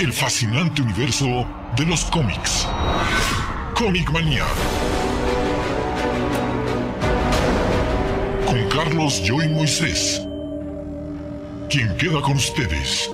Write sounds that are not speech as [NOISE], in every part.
el fascinante universo de los cómics. Comic Manía. Con Carlos Joy Moisés. Quien queda con ustedes.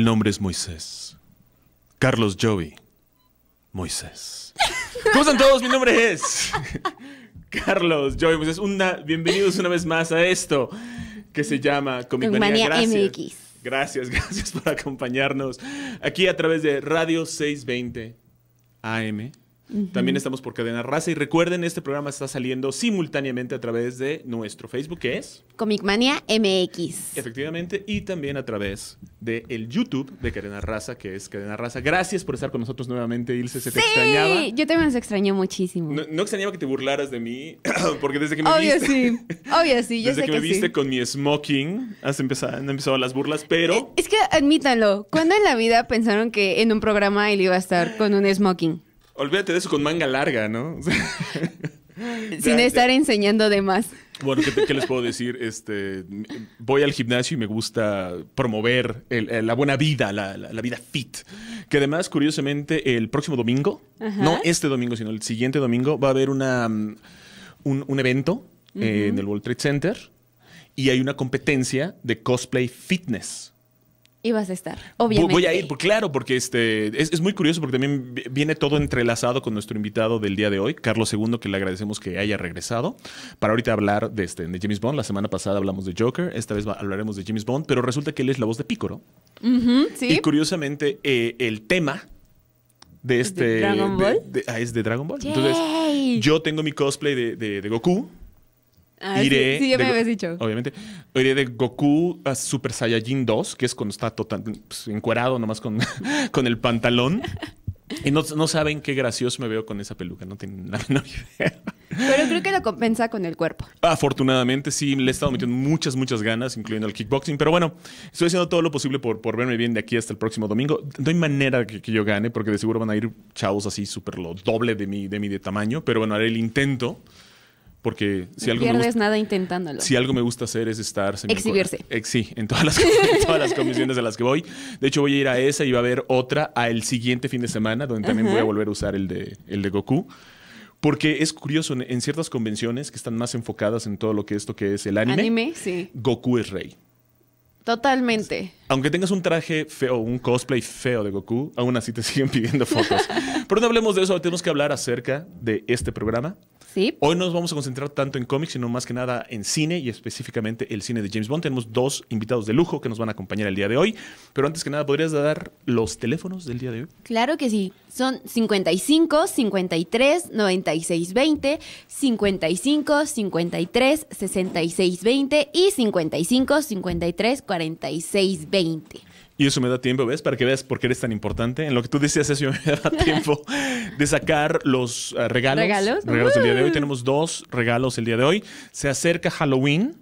El nombre es Moisés. Carlos Joey. Moisés. ¿Cómo están todos? Mi nombre es [LAUGHS] Carlos Joey Moisés. Una, bienvenidos una vez más a esto que se llama Comic Manía. Manía Gracias. MX. Gracias, [LAUGHS] gracias por acompañarnos aquí a través de Radio 620 AM. También estamos por Cadena Raza y recuerden, este programa está saliendo simultáneamente a través de nuestro Facebook, que es Comic Manía MX. Efectivamente, y también a través de el YouTube de Cadena Raza, que es Cadena Raza. Gracias por estar con nosotros nuevamente, Ilse, se te extrañaba. Sí, yo también los extrañó muchísimo. No, no extrañaba que te burlaras de mí, [CLEARS THROAT] porque desde que me Obvio viste, sí. Obvio sí, yo [LAUGHS] desde sé que, que, me viste con mi smoking, has empezado, han empezado las burlas, pero Es que admítanlo, ¿cuándo en la vida pensaron que en un programa él iba a estar con un smoking? Olvídate de eso con manga larga, ¿no? O [LAUGHS] sea, sin ya. estar enseñando de más. Bueno, ¿qué, les puedo decir? Este, voy al gimnasio y me gusta promover el- el- la buena vida, la, la- la vida fit. Que además, curiosamente, el próximo domingo, Ajá. no este domingo, sino el siguiente domingo, va a haber una, mm, un, un evento eh, en el World Trade Center y hay una competencia de cosplay fitness. Ibas a estar, obviamente. Voy a ir, pues, claro, porque este es, es muy curioso porque también vi- viene todo entrelazado con nuestro invitado del día de hoy, Carlos II, que le agradecemos que haya regresado para ahorita hablar de, este, de James Bond. La semana pasada hablamos de Joker, esta vez hablaremos de James Bond, pero resulta que él es la voz de Picoro. Ujú, Y ¿Sí? curiosamente, eh, el tema de este... ¿De Dragon Ball? de- ah, es de Dragon Ball. Entonces, Yay. yo tengo mi cosplay de, de- de Goku. Ah, iré sí, sí, ya me habías dicho. Obviamente. Iré de Goku a Super Saiyajin 2, que es cuando está total, pues, encuerado nomás con, [LAUGHS] con el pantalón. Y no, no saben qué gracioso me veo con esa peluca, no tienen la menor idea. Pero creo que lo compensa con el cuerpo. Afortunadamente, sí, le he estado metiendo muchas, muchas ganas, incluyendo el kickboxing. Pero bueno, estoy haciendo todo lo posible por, por verme bien de aquí hasta el próximo domingo. No hay manera que, que yo gane, porque de seguro van a ir chavos así súper lo doble de mi, de mi de tamaño. Pero bueno, haré el intento, porque si no algo me pierdes gusta... nada intentándolo. Si algo me gusta hacer es estar... Exhibirse. Ex- sí, en todas, las, [LAUGHS] en todas las comisiones a las que voy. De hecho, voy a ir a esa y va a haber otra al siguiente fin de semana, donde también Ajá. voy a volver a usar el de, el de Goku. Porque es curioso, en, en ciertas convenciones que están más enfocadas en todo lo que esto que es el anime, Anime, sí. Goku es rey. Totalmente. Aunque tengas un traje feo, un cosplay feo de Goku, aún así te [LAUGHS] siguen pidiendo fotos. Pero no hablemos de eso, tenemos que hablar acerca de este programa. Sí. Hoy no nos vamos a concentrar tanto en cómics, sino más que nada en cine y específicamente el cine de James Bond. Tenemos dos invitados de lujo que nos van a acompañar el día de hoy. Pero antes que nada, ¿podrías dar los teléfonos del día de hoy? Claro que sí. Son 55, 53, 96, 20, 55, 53, 66, 20 y 55, 53, 46, 20. Y eso me da tiempo, ¿ves? Para que veas por qué eres tan importante. En lo que tú decías, eso me [LAUGHS] da tiempo de sacar los eh, regalos. ¿Regalos? del día de hoy. Tenemos dos regalos el día de hoy. Se acerca Halloween.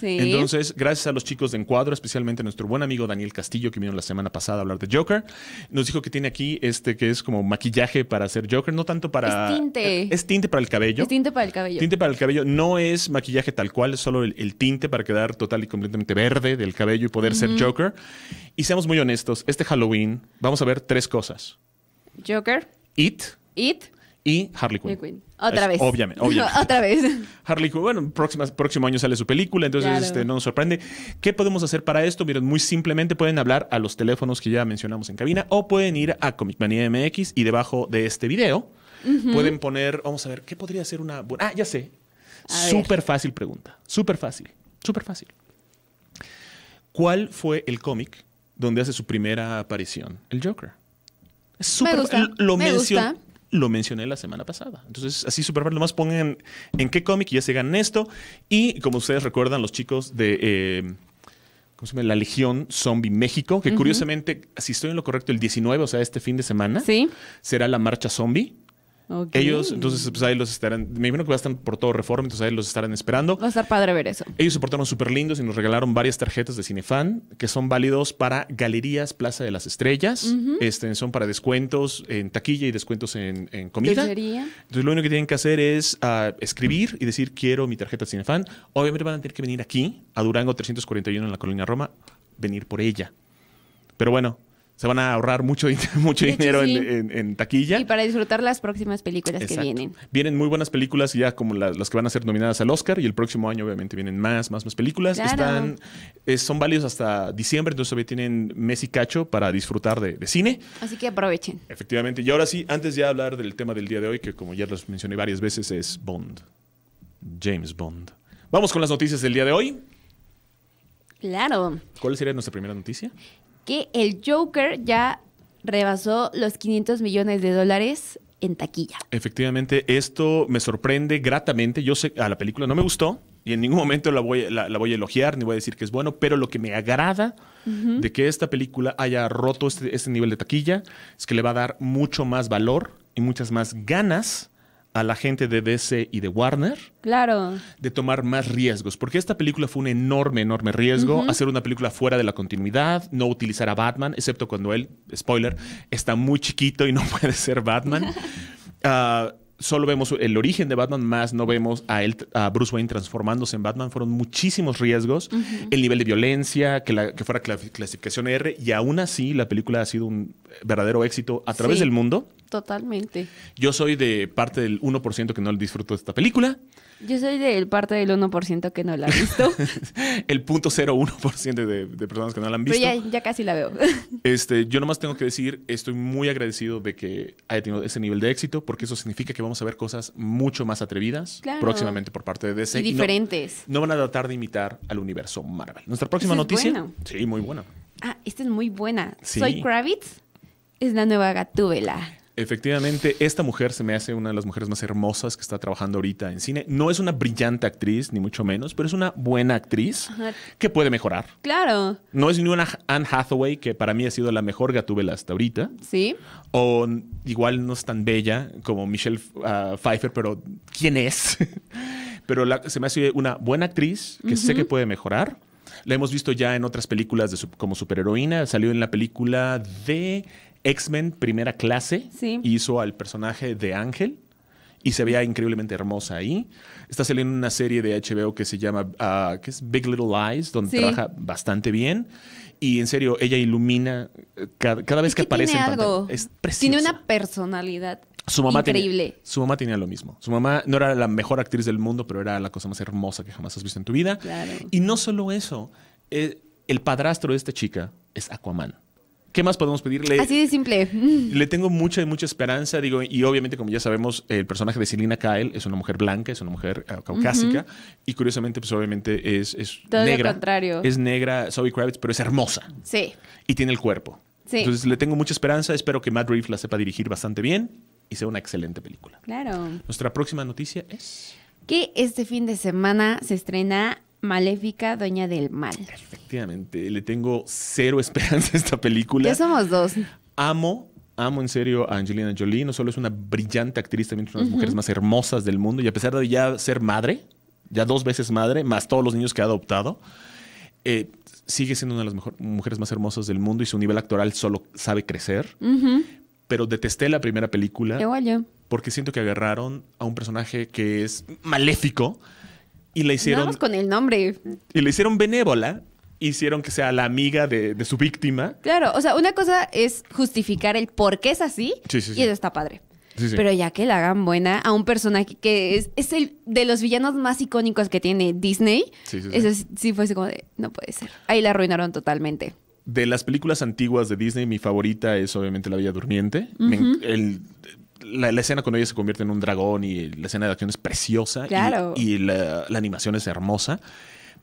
Sí. Entonces, gracias a los chicos de Encuadro, especialmente a nuestro buen amigo Daniel Castillo, que vino la semana pasada a hablar de Joker, nos dijo que tiene aquí este que es como maquillaje para hacer Joker, no tanto para... Es tinte. Eh, Es tinte para el cabello. es tinte para el cabello. Tinte para el cabello no es maquillaje tal cual, es solo el, el tinte para quedar total y completamente verde del cabello y poder ser Joker. Y seamos muy honestos, este Halloween vamos a ver tres cosas. Joker, It It y Harley Quinn. Otra Es- vez. Obviamente, [LAUGHS] obviamente. Otra vez. Harley Quinn, bueno, próxima- próximo año sale su película, entonces Claro. este, no nos sorprende. ¿Qué podemos hacer para esto? Miren, muy simplemente pueden hablar a los teléfonos que ya mencionamos en cabina o pueden ir a Comic Manía MX y debajo de este video pueden poner, vamos a ver, ¿qué podría ser una buena? Ah, ya sé. Súper fácil pregunta. Súper fácil. Súper fácil. ¿Cuál fue el cómic donde hace su primera aparición? El Joker. Es súper gusta, fa- Lo, me gusta. Lo mencioné la semana pasada. Entonces, así súper fácil. Nomás pongan en qué cómic y ya se ganan esto. Y como ustedes recuerdan, los chicos de eh, ¿cómo se llama? La Legión Zombie México, que curiosamente, si estoy en lo correcto, el 19, o sea, este fin de semana, Sí. será la marcha zombie. Ellos, entonces, pues ahí los estarán. Me imagino que va a estar por todo Reforma, entonces ahí los estarán esperando. Va a estar padre ver eso. Ellos se portaron súper lindos y nos regalaron varias tarjetas de Cinefan que son válidos para Galerías Plaza de las Estrellas. este, son para descuentos en taquilla y descuentos en, en comida. Entonces lo único que tienen que hacer es ah, escribir y decir quiero mi tarjeta de Cinefan. Obviamente van a tener que venir aquí, a Durango 341 en la colonia Roma, venir por ella. Pero bueno, se van a ahorrar mucho, [LAUGHS] mucho hecho, dinero sí. en, en- en taquilla. Y para disfrutar las próximas películas que vienen. Vienen muy buenas películas ya como la- las que van a ser nominadas al Oscar y el próximo año obviamente vienen más, más, más películas. Claro. Están, son válidos hasta diciembre, entonces todavía tienen mes y cacho para disfrutar de, de cine. Así que aprovechen. Efectivamente. Y ahora sí, antes de hablar del tema del día de hoy, que como ya los mencioné varias veces, es Bond. James Bond. Vamos con las noticias del día de hoy. Claro. ¿Cuál sería nuestra primera noticia? Que el Joker ya rebasó los 500 millones de dólares en taquilla. Efectivamente, esto me sorprende gratamente. Yo sé, a la película no me gustó y en ningún momento la voy, la, la voy a elogiar ni voy a decir que es bueno, pero lo que me agrada de que esta película haya roto este, este nivel de taquilla es que le va a dar mucho más valor y muchas más ganas a la gente de DC y de Warner Claro. de tomar más riesgos, porque esta película fue un enorme, enorme riesgo, hacer una película fuera de la continuidad, no utilizar a Batman, excepto cuando él, spoiler, está muy chiquito y no [LAUGHS] puede ser Batman. [LAUGHS] Ah, solo vemos el origen de Batman, más no vemos a, él, a Bruce Wayne transformándose en Batman. Fueron muchísimos riesgos, el nivel de violencia, que, la- que fuera cla- clasificación R, y aún así la película ha sido un verdadero éxito a través Sí. del mundo. Totalmente. Yo soy de parte del 1% que no disfruto de esta película. Yo soy del parte del 1% que no la ha visto. [LAUGHS] el 0.01% de, de personas que no la han pero visto. ya, ya casi la veo. [LAUGHS] Este, yo nomás tengo que decir, estoy muy agradecido de que haya tenido ese nivel de éxito, porque eso significa que vamos a ver cosas mucho más atrevidas Claro. próximamente por parte de DC. y y no- diferentes. No, van a tratar de imitar al universo Marvel. Nuestra próxima Esa es noticia. buena. Sí, muy buena. Ah, esta es muy buena. Sí. Soy Kravitz. Es la nueva Gatúbela. Efectivamente, esta mujer se me hace una de las mujeres más hermosas que está trabajando ahorita en cine. No es una brillante actriz, ni mucho menos, pero es una buena actriz Ajá. que puede mejorar. Claro. No es ni una Anne Hathaway, que para mí ha sido la mejor Gatúbela hasta ahorita. Sí. O igual no es tan bella como Michelle ah, Pfeiffer, pero ¿quién es? [LAUGHS] pero la- se me hace una buena actriz que sé que puede mejorar. La hemos visto ya en otras películas de su- como superheroína. Salió en la película de X-Men Primera Clase. Sí. Hizo al personaje de Ángel y se veía increíblemente hermosa ahí. Está saliendo en una serie de HBO que se llama ah, que es Big Little Lies, donde Sí. trabaja bastante bien. Y en serio, ella ilumina eh, cada, cada vez Es que, aparece tiene en pantalla. algo. Es preciosa. Tiene una personalidad Su mamá tenía- increíble. su mamá tenía lo mismo. Su mamá no era la mejor actriz del mundo, pero era la cosa más hermosa que jamás has visto en tu vida. Claro. Y no solo eso, eh, el padrastro de esta chica es Aquaman. ¿Qué más podemos pedirle? Así de simple. [LAUGHS] Le tengo mucha, mucha esperanza, digo, y obviamente, como ya sabemos, el personaje de Selina Kyle es una mujer blanca, es una mujer eh, caucásica, y curiosamente, pues obviamente es, es Todo lo negra. contrario. Es negra, Zoe Kravitz, pero es hermosa Sí. y tiene el cuerpo. Sí. Entonces le tengo mucha esperanza, espero que Matt Reeves la sepa dirigir bastante bien y sea una excelente película. Claro. Nuestra próxima noticia es... Que este fin de semana se estrena Maléfica, Doña del Mal. Efectivamente, le tengo cero [LAUGHS] esperanza a esta película. Ya somos dos. Amo, amo en serio a Angelina Jolie. No solo es una brillante actriz, también es una de las mujeres más hermosas del mundo. Y a pesar de ya ser madre, ya dos veces madre, más todos los niños que ha adoptado, eh, sigue siendo una de las mejor- mujeres más hermosas del mundo y su nivel actoral solo sabe crecer. Pero detesté la primera película Igual yo. porque siento que agarraron a un personaje que es maléfico y la hicieron Vamos con el nombre. y le hicieron benévola, hicieron que sea la amiga de, de su víctima. Claro, o sea, una cosa es justificar el por qué es así. Sí, sí, sí. Y eso está padre. Sí, sí. Pero ya que la hagan buena a un personaje que es, es el de los villanos más icónicos que tiene Disney, Sí, eso sí, fue así como de, no puede ser. Ahí la arruinaron totalmente. De las películas antiguas de Disney, mi favorita es obviamente La Bella Durmiente. Me el- la, la escena cuando ella se convierte en un dragón y la escena de acción es preciosa y- la, la animación es hermosa.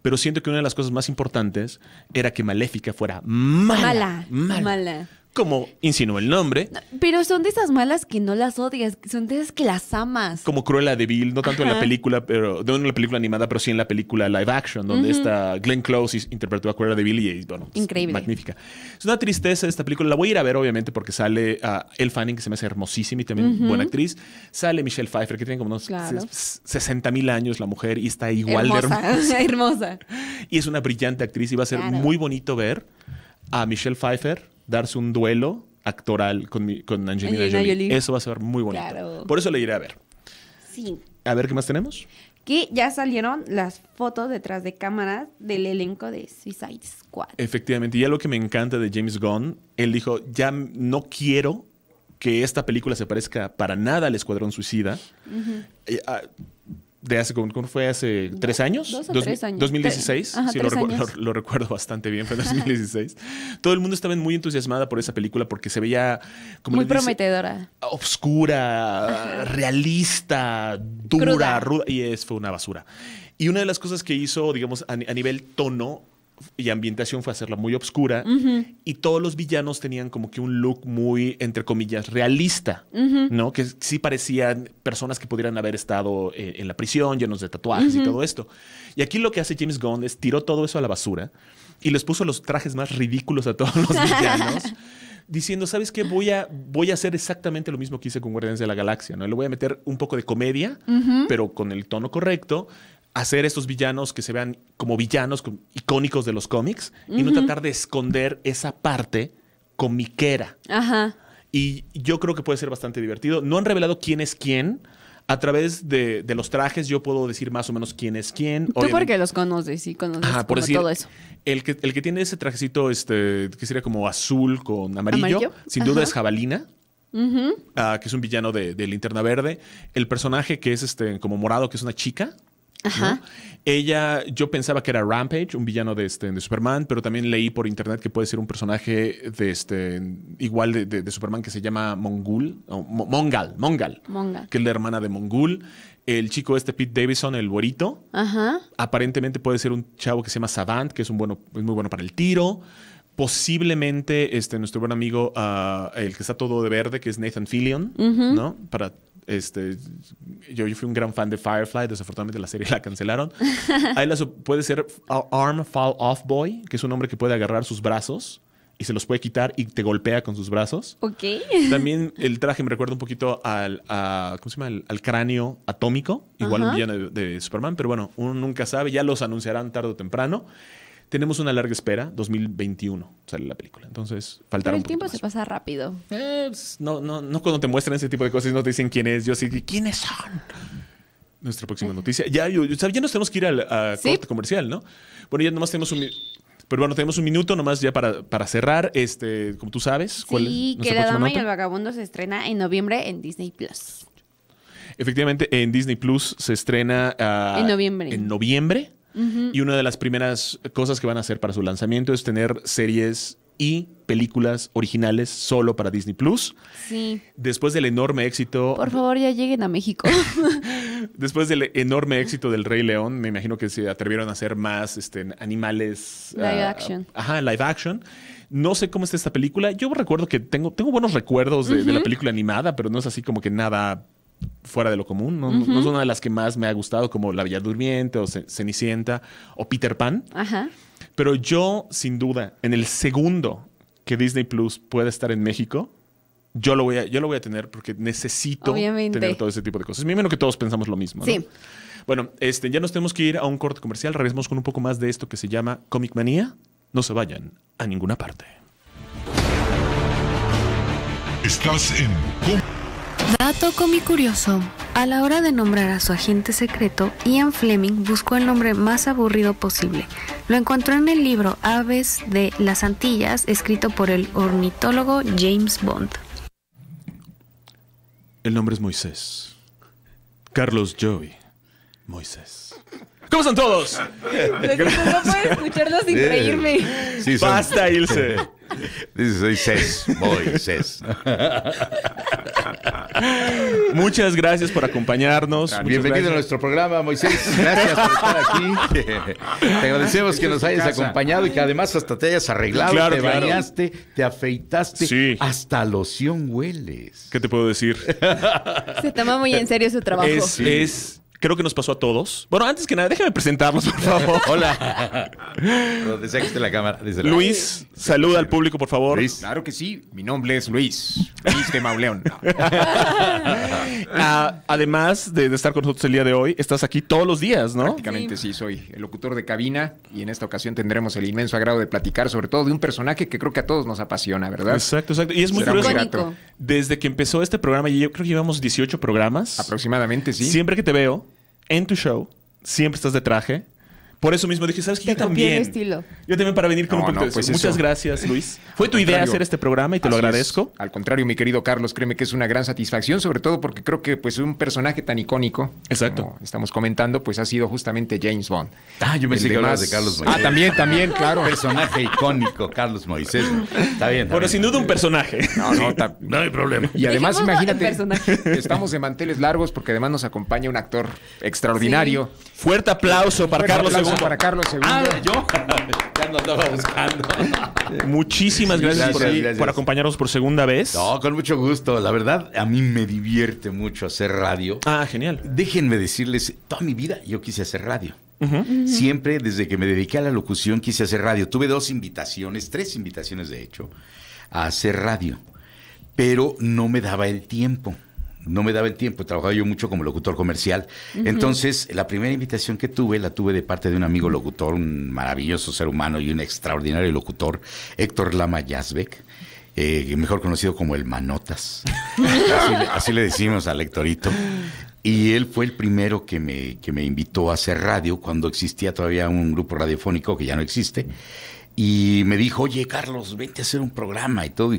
Pero siento que una de las cosas más importantes era que Maléfica fuera mala. Mala, Mala. mala. Como insinuó el nombre, Pero son de esas malas que no las odias, son de esas que las amas. como Cruella de Vil, no tanto en la película, pero no en la película animada, pero sí en la película live action, donde esta Glenn Close interpretó a Cruella de Vil y bueno, es Increíble. magnífica. Es una tristeza esta película, la voy a ir a ver obviamente porque sale a Elle Fanning, que se me hace hermosísima y también buena actriz, sale Michelle Pfeiffer, que tiene como unos Claro. ses- 60 mil años la mujer y está igual de hermosa, hermosa. [LAUGHS] hermosa. Y es una brillante actriz y va a ser Claro. muy bonito ver a Michelle Pfeiffer darse un duelo actoral con, mi- con Angelina, Angelina Jolie. Jolie. Eso va a ser muy bonito. Claro. Por eso le iré a ver. Sí. A ver qué más tenemos. Que ya salieron las fotos detrás de cámaras del elenco de Suicide Squad. Efectivamente, y algo que me encanta de James Gunn, él dijo, ya no quiero que esta película se parezca para nada al Escuadrón Suicida. Eh, ah, de hace, ¿cómo fue? ¿Hace tres años? dos o Dos- tres años. 2016. Tre- ajá, sí, lo, tres años. lo- lo recuerdo bastante bien, fue en 2016. [LAUGHS] Todo el mundo estaba muy entusiasmada por esa película porque se veía como Muy le dice, prometedora. obscura, realista, dura, Cruda. ruda, y es, fue una basura. Y una de las cosas que hizo, digamos, a, a nivel tono y ambientación fue hacerla muy obscura y todos los villanos tenían como que un look muy, entre comillas, realista, ¿no? Que sí parecían personas que pudieran haber estado eh, en la prisión, llenos de tatuajes y todo esto. Y aquí lo que hace James Gunn es tiró todo eso a la basura y les puso los trajes más ridículos a todos los [LAUGHS] villanos diciendo, ¿sabes qué? Voy a, voy a hacer exactamente lo mismo que hice con Guardianes de la Galaxia, ¿no? Le voy a meter un poco de comedia, pero con el tono correcto, hacer estos villanos que se vean como villanos como icónicos de los cómics y no tratar de esconder esa parte comiquera. Ajá. Y yo creo que puede ser bastante divertido. No han revelado quién es quién. A través de, de los trajes yo puedo decir más o menos quién es quién. Tú Obviamente- porque los conoces y conoces Ajá, por como decir, todo eso. El que, el que tiene ese trajecito, este, que sería como azul con amarillo, Amarillo, sin duda es Jabalina, ah, que es un villano de, de Linterna Verde. El personaje que es este, como morado, que es una chica. ¿No? Ajá. Ella, yo pensaba que era Rampage, un villano de, este, de Superman, pero también leí por internet que puede ser un personaje de este, igual de, de- de Superman que se llama Mongul, o Mo- Mongal, Mongal, Mongal. que es la hermana de Mongul. El chico este, Pete Davidson, el güerito, Ajá. Aparentemente puede ser un chavo que se llama Savant, que es, un bueno, es muy bueno para el tiro. Posiblemente este, nuestro buen amigo, ah, el que está todo de verde, que es Nathan Fillion, ¿no? Para, este, yo, yo fui un gran fan de Firefly, desafortunadamente la serie la cancelaron. [LAUGHS] Ahí la puede ser Arm Fall Off Boy, que es un hombre que puede agarrar sus brazos y se los puede quitar y te golpea con sus brazos. Ok. También el traje me recuerda un poquito al, a- ¿cómo se llama? Al, al cráneo atómico, igual un villano de, de Superman, pero bueno, uno nunca sabe, ya los anunciarán tarde o temprano. Tenemos una larga espera, 2021 sale la película, entonces Pero faltará un el tiempo se pasa rápido. Eh, pues, no, no, no cuando te muestran ese tipo de cosas y no te dicen quién es, yo sí, ¿quiénes son? Nuestra próxima noticia. Ya, yo, ya nos tenemos que ir al a Sí. corte comercial, ¿no? Bueno, ya nomás tenemos un... Pero bueno, tenemos un minuto nomás ya para, para cerrar. Este, como tú sabes, ¿cuál es Sí, que nuestra La Dama y el Vagabundo se estrena en noviembre en Disney Plus. Efectivamente, en Disney Plus se estrena ah, En noviembre. En noviembre. Y una de las primeras cosas que van a hacer para su lanzamiento es tener series y películas originales solo para Disney Plus. Sí. Después del enorme éxito. Por favor, ya lleguen a México. [LAUGHS] Después del enorme éxito del Rey León, me imagino que se atrevieron a hacer más este, animales. Live ah, action. Ajá, live action. No sé cómo está esta película. Yo recuerdo que tengo, tengo buenos recuerdos de, de la película animada, pero no es así como que nada fuera de lo común. No, no es una de las que más me ha gustado, como La Bella Durmiente o Ce- Cenicienta o Peter Pan. Ajá. Pero yo, sin duda, en el segundo que Disney Plus pueda estar en México, yo lo voy a, yo lo voy a tener porque necesito Obviamente. tener todo ese tipo de cosas. Me imagino que todos pensamos lo mismo. ¿no? Sí. Bueno, este, ya nos tenemos que ir a un corte comercial. Regresamos con un poco más de esto que se llama Comic Manía. No se vayan a ninguna parte. Estás en Dato curioso. A la hora de nombrar a su agente secreto, Ian Fleming buscó el nombre más aburrido posible. Lo encontró en el libro Aves de las Antillas, escrito por el ornitólogo James Bond. El nombre es Moisés. Carlos Joey. Moisés. ¿Cómo están todos? no puedo escucharlo sin reírme. Sí, son- Basta, Ilse. Dice, soy Cés, voy, Cés. Muchas gracias por acompañarnos. Muchas Bienvenido a nuestro programa, Moisés. Gracias por estar aquí. [LAUGHS] Te agradecemos que nos hayas casa. acompañado y que además hasta te hayas arreglado, Claro, te claro. bañaste, te afeitaste. Sí. Hasta loción hueles. ¿Qué te puedo decir? [LAUGHS] Se toma muy en serio su trabajo. Es, es- creo que nos pasó a todos. Bueno, antes que nada, déjame presentarlos, por favor. [LAUGHS] Hola. Que esté la cámara. desde la- Luis, saluda al público, por favor. Luis. Claro que sí. Mi nombre es Luis. Luis de Mauleón. [LAUGHS] Ah, además de, de estar con nosotros el día de hoy, estás aquí todos los días, ¿no? Prácticamente sí. soy el locutor de cabina y en esta ocasión tendremos el inmenso agrado de platicar sobre todo de un personaje que creo que a todos nos apasiona, ¿verdad? Exacto, exacto. Y es muy curioso. Desde que empezó este programa, y yo creo que llevamos 18 programas. Aproximadamente sí. Siempre que te veo en tu show, siempre estás de traje. Por eso mismo dije, ¿sabes qué? Yo también. estilo. Yo también para venir con No, un poquito no, de eso. pues Muchas gracias, Luis. Fue tu idea contrario. hacer este programa y te lo Así es. agradezco. Al contrario, mi querido Carlos, créeme que es una gran satisfacción, sobre todo porque creo que pues un personaje tan icónico, Exacto. como estamos comentando, pues ha sido justamente James Bond. Ah, yo pensé El que hablabas de Carlos Moisés. Ah, también, también, [LAUGHS] claro. Personaje icónico, Carlos Moisés. [LAUGHS] Está bien. está Bueno, bien. sin duda un personaje. No, no, ta- [LAUGHS] No hay problema. Y además, Dejémoslo en imagínate, personaje. estamos de manteles largos porque además nos acompaña un actor extraordinario. Fuerte aplauso para Fuerte Carlos aplauso II. para Carlos II. Ah, yo. [LAUGHS] Ya no andaba buscando. [LAUGHS] Muchísimas gracias, por, gracias, gracias. por acompañarnos por segunda vez. No, con mucho gusto. La verdad, a mí me divierte mucho hacer radio. Ah, genial. Déjenme decirles, toda mi vida yo quise hacer radio. Siempre, desde que me dediqué a la locución, quise hacer radio. Tuve dos invitaciones, tres invitaciones de hecho, a hacer radio. Pero no me daba el tiempo. No me daba el tiempo. Trabajaba yo mucho como locutor comercial. Entonces, la primera invitación que tuve, la tuve de parte de un amigo locutor, un maravilloso ser humano y un extraordinario locutor, Héctor Lama Yazbek. eh, mejor conocido como el Manotas. [LAUGHS] Así, le- así le decimos al Héctorito. Y él fue el primero que me, que me invitó a hacer radio cuando existía todavía un grupo radiofónico que ya no existe. Y me dijo, oye, Carlos, vente a hacer un programa y todo.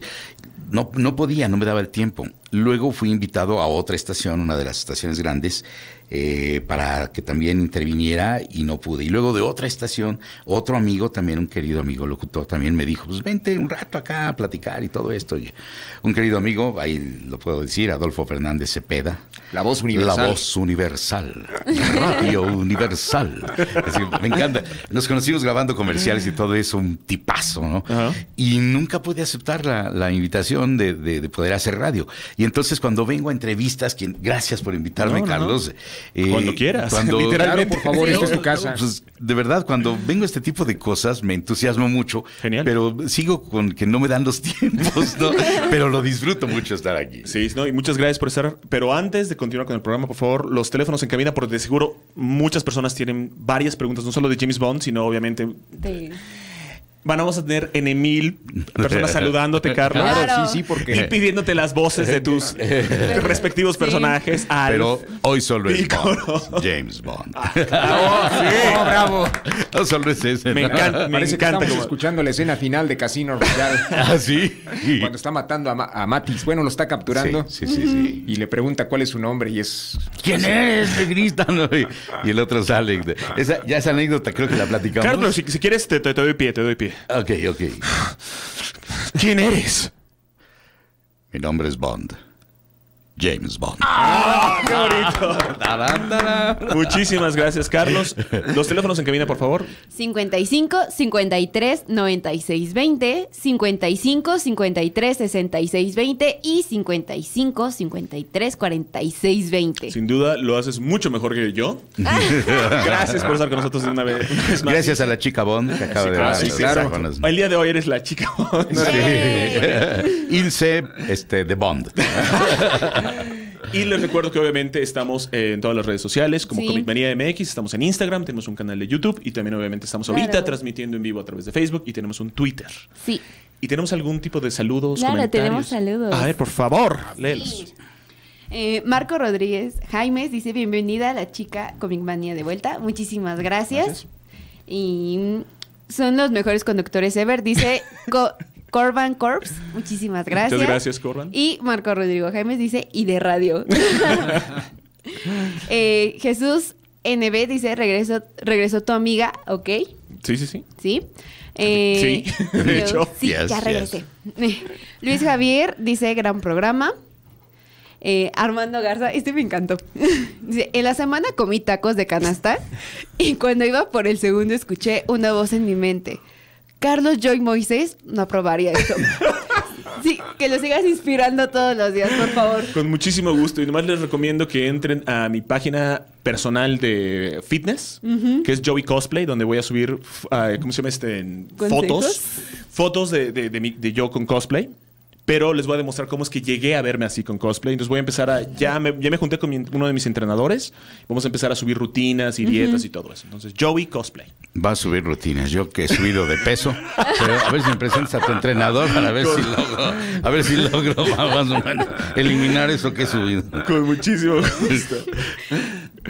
No, no podía, no me daba el tiempo. Luego fui invitado a otra estación, una de las estaciones grandes, eh, para que también interviniera y no pude. Y luego de otra estación, otro amigo, también un querido amigo locutor, también me dijo, pues vente un rato acá a platicar y todo esto. Y un querido amigo, ahí lo puedo decir, Adolfo Fernández Cepeda. La voz universal. La voz universal. Radio universal. Así, me encanta. Nos conocimos grabando comerciales y todo eso, un tipazo, ¿no? Y nunca pude aceptar la, la invitación de, de- de poder hacer radio. Y entonces cuando vengo a entrevistas, quien, gracias por invitarme, No, no, no. Carlos. eh, Cuando quieras, Cuando, [LAUGHS] literalmente. Claro, por favor, esta es tu casa. pues, de verdad, cuando vengo a este tipo de cosas me entusiasmo mucho. Genial. Pero sigo con que no me dan los [LAUGHS] tiempos, ¿no? pero lo disfruto mucho estar aquí. Sí, no, y muchas gracias por estar. Pero antes de continuar con el programa, por favor, los teléfonos en cabina, porque de seguro muchas personas tienen varias preguntas, no solo de James Bond, sino obviamente. De- Vamos a tener en mil personas [LAUGHS] saludándote, Carlos. Claro, sí, sí, Y porque pidiéndote las voces de tus [LAUGHS] respectivos Sí. personajes. Alf. Pero hoy solo es. Bond, James Bond. [LAUGHS] Oh, bravo. No solo es ese. Me ¿no? encanta, me Parece que estamos escuchando la escena final de Casino Royale. Ah, sí. cuando está matando a, Ma- a Matis. Bueno, lo está capturando. Sí, sí, sí, sí. Y le pregunta cuál es su nombre y es... ¿Quién es? Le gritan. ¿no? Y, y el otro sale. Esa, ya esa anécdota creo que la platicamos. Carlos, si, si quieres, te, te- te doy pie, te doy pie. Ok, ok. ¿Quién eres? Mi nombre es Bond. James Bond. ¡Qué bonito! Tarán, tarán. Muchísimas gracias, Carlos. Los teléfonos en cabina, por favor. 55 53 96 20, 55 53 66 20 y 55 53 46 20. Sin duda, lo haces mucho mejor que yo. [LAUGHS] Gracias por estar con nosotros de una vez, una vez más. Gracias a la chica Bond que acaba de Ah, sí, claro. El día de hoy eres la chica. Ilse este, de Bond. Y les recuerdo que obviamente estamos en todas las redes sociales como Sí. Comic Manía MX, estamos en Instagram, tenemos un canal de YouTube y también obviamente estamos ahorita transmitiendo en vivo a través de Facebook y tenemos un Twitter. Sí. ¿Y tenemos algún tipo de saludos, Claro, comentarios? tenemos saludos. A ver, por favor, léelos. Eh, Marco Rodríguez Jaimes dice: Bienvenida a la chica Comic Manía de vuelta. Muchísimas gracias. Gracias. Y son los mejores conductores ever. Dice [LAUGHS] Co- Corban Corps. Muchísimas gracias. Muchas gracias, Corban. Y Marco Rodrigo Jaimes dice: Y de radio. [LAUGHS] Eh, Jesús NB dice: regreso, regresó tu amiga, ok. Sí, sí, sí. ¿Sí? Eh, Sí, de hecho. Sí, Yes, ya yes. regresé. [LAUGHS] Luis Javier dice, gran programa. Eh, Armando Garza, este me encantó. [LAUGHS] Dice, en la semana comí tacos de canasta y cuando iba por el segundo escuché una voz en mi mente. Carlos Joy Moisés no aprobaría esto. [LAUGHS] Sí, que lo sigas inspirando todos los días, por favor. Con muchísimo gusto. Y nomás les recomiendo que entren a mi página personal de fitness, que es Joey Cosplay, donde voy a subir, ah, ¿cómo se llama este? Fotos. Fotos de, de- de mi- de yo con cosplay. Pero les voy a demostrar cómo es que llegué a verme así con cosplay. Entonces voy a empezar a... Ya me, ya me junté con mi- uno de mis entrenadores. Vamos a empezar a subir rutinas y dietas y todo eso. Entonces, Joey Cosplay. Va a subir rutinas. Yo que he subido de peso. Pero a ver si me presentas a tu entrenador para ver si logro, a ver si logro más o menos eliminar eso que he subido. Con muchísimo gusto.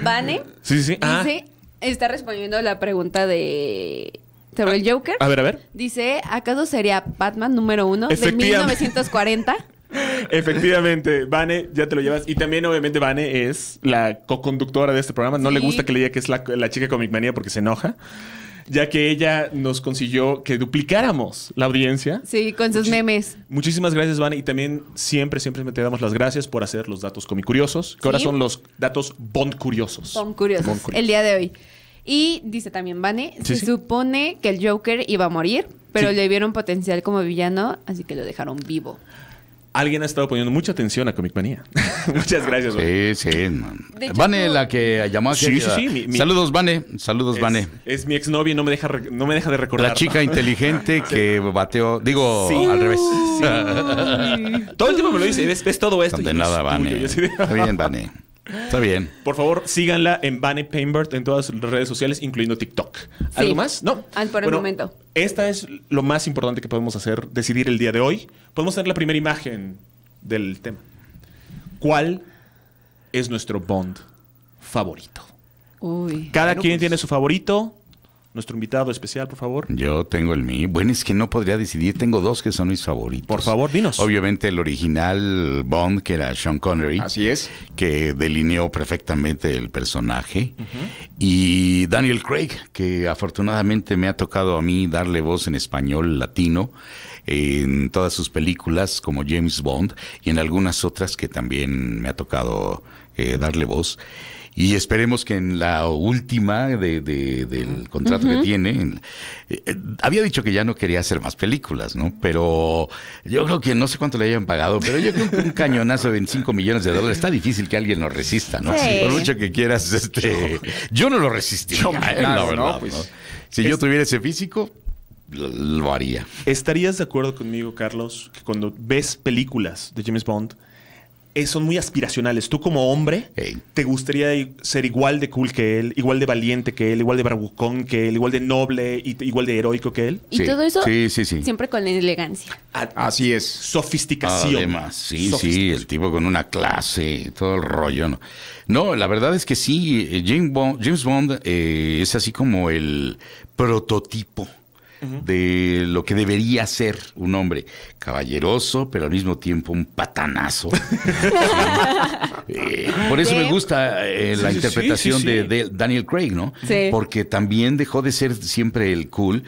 Vane Sí, sí, sí. Ah, dice, está respondiendo la pregunta de sobre el Joker. a ver, a ver. Dice, ¿acaso sería Batman número uno de Efectivamente. 1940? [LAUGHS] Efectivamente, Vane, ya te lo llevas. Y también, obviamente, Vane es la co-conductora de este programa. No le gusta que le diga que es la, la chica Comic Manía porque se enoja. Ya que ella nos consiguió que duplicáramos la audiencia. Sí, con sus memes. Muchísimas gracias, Vane. Y también siempre, siempre te damos las gracias por hacer los datos comicuriosos. Que ahora son los datos Bond curiosos. Son curiosos Bond curiosos. el día de hoy. Y dice también Vane, Sí, se sí. supone que el Joker iba a morir, pero Sí. le vieron potencial como villano, así que lo dejaron vivo. Alguien ha estado poniendo mucha atención a Comic Manía. [LAUGHS] Muchas gracias, Vane. Sí, sí. no. De hecho, Vane, la que llamó aquí. Sí, sí, sí, mi- mi- Saludos, Vane. Saludos, Es, Vane. es mi exnovia y no me deja, re- no me deja de recordar. La chica [LAUGHS] inteligente que bateó, digo, Sí. al revés. [LAUGHS] Todo el tiempo me lo dice. ¿Ves, ves todo esto? Y Condenada, es tuyo. Vane. De- Está bien, Vane. Está bien. Por favor, síganla en Vane Painbert en todas las redes sociales, incluyendo TikTok. ¿Algo Sí. más? No. Al por el momento. Esta es lo más importante que podemos hacer, decidir el día de hoy. Podemos tener la primera imagen del tema. ¿Cuál es nuestro Bond favorito? Uy. Cada Bueno, quien pues- tiene su favorito. Nuestro invitado especial, por favor. Yo tengo el mío. Bueno, es que no podría decidir. Tengo dos que son mis favoritos. Por favor, dinos. Obviamente el original Bond, que era Sean Connery. Así es. que delineó perfectamente el personaje. Y Daniel Craig, que afortunadamente me ha tocado a mí darle voz en español latino en todas sus películas como James Bond y en algunas otras que también me ha tocado eh, darle voz. Y esperemos que en la última de- de- del contrato que tiene, en- eh, eh, había dicho que ya no quería hacer más películas, ¿no? Pero yo creo que no sé cuánto le hayan pagado, pero yo creo que un cañonazo de 25 millones de dólares está difícil que alguien lo resista, ¿no? Sí. Por mucho que quieras, este, yo no lo resistiría, Yo, eh, ¿no? Pues, ¿no? Si yo tuviera ese físico, lo, lo haría. ¿Estarías de acuerdo conmigo, Carlos, que cuando ves películas de James Bond, son muy aspiracionales? Tú como hombre. ¿te gustaría ser igual de cool que él, igual de valiente que él, igual de bravucón que él, igual de noble y igual de heroico que él? Y Sí, todo eso sí, sí, sí. siempre con elegancia. Así es. Sofisticación. Además, sí, sí, el tipo con una clase, todo el rollo. No, no la verdad es que sí, eh, James Bond, James Bond eh, es así como el prototipo de lo que debería ser un hombre caballeroso, pero al mismo tiempo un patanazo. [LAUGHS] Eh, por eso me gusta eh, la Sí, sí, sí, interpretación sí, de, de Daniel Craig, ¿no? Sí. Porque también dejó de ser siempre el cool.